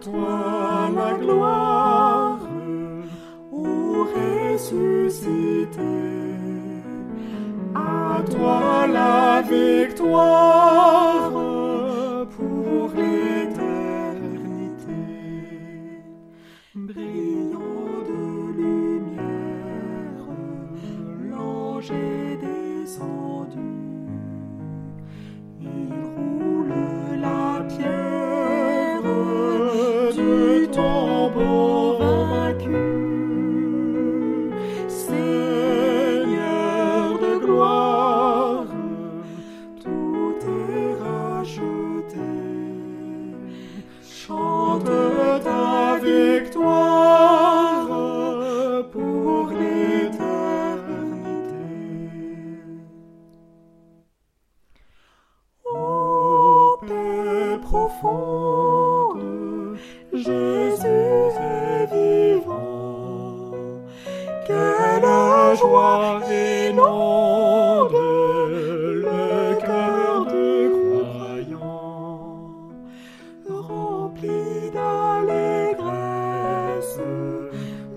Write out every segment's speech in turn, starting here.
Toi la gloire, ô ressuscité. À toi la victoire pour l'éternité. Brillant de lumière, l'ange est descendu. Profonde, Jésus est vivant. Quelle joie inonde le cœur du croyant. Rempli d'allégresse,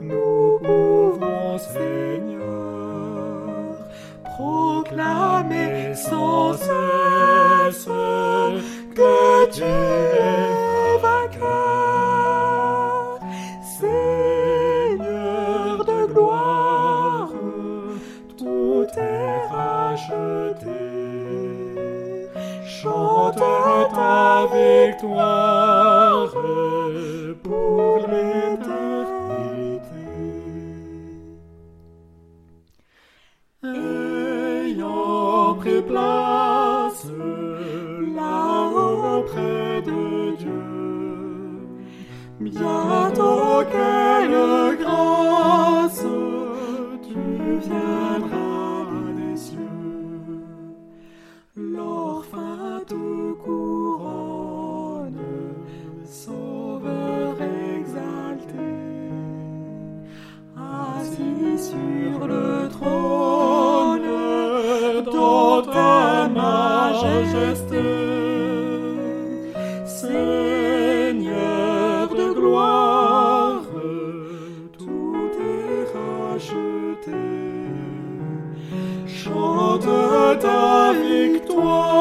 nous pouvons, Seigneur, proclamer sans cesse tu es vainqueur. Seigneur de gloire, tout est racheté. Chante ta victoire pour l'éternité. Ayant pris place sur le trône dans ta majesté. Seigneur de gloire, tout est racheté. Chante ta victoire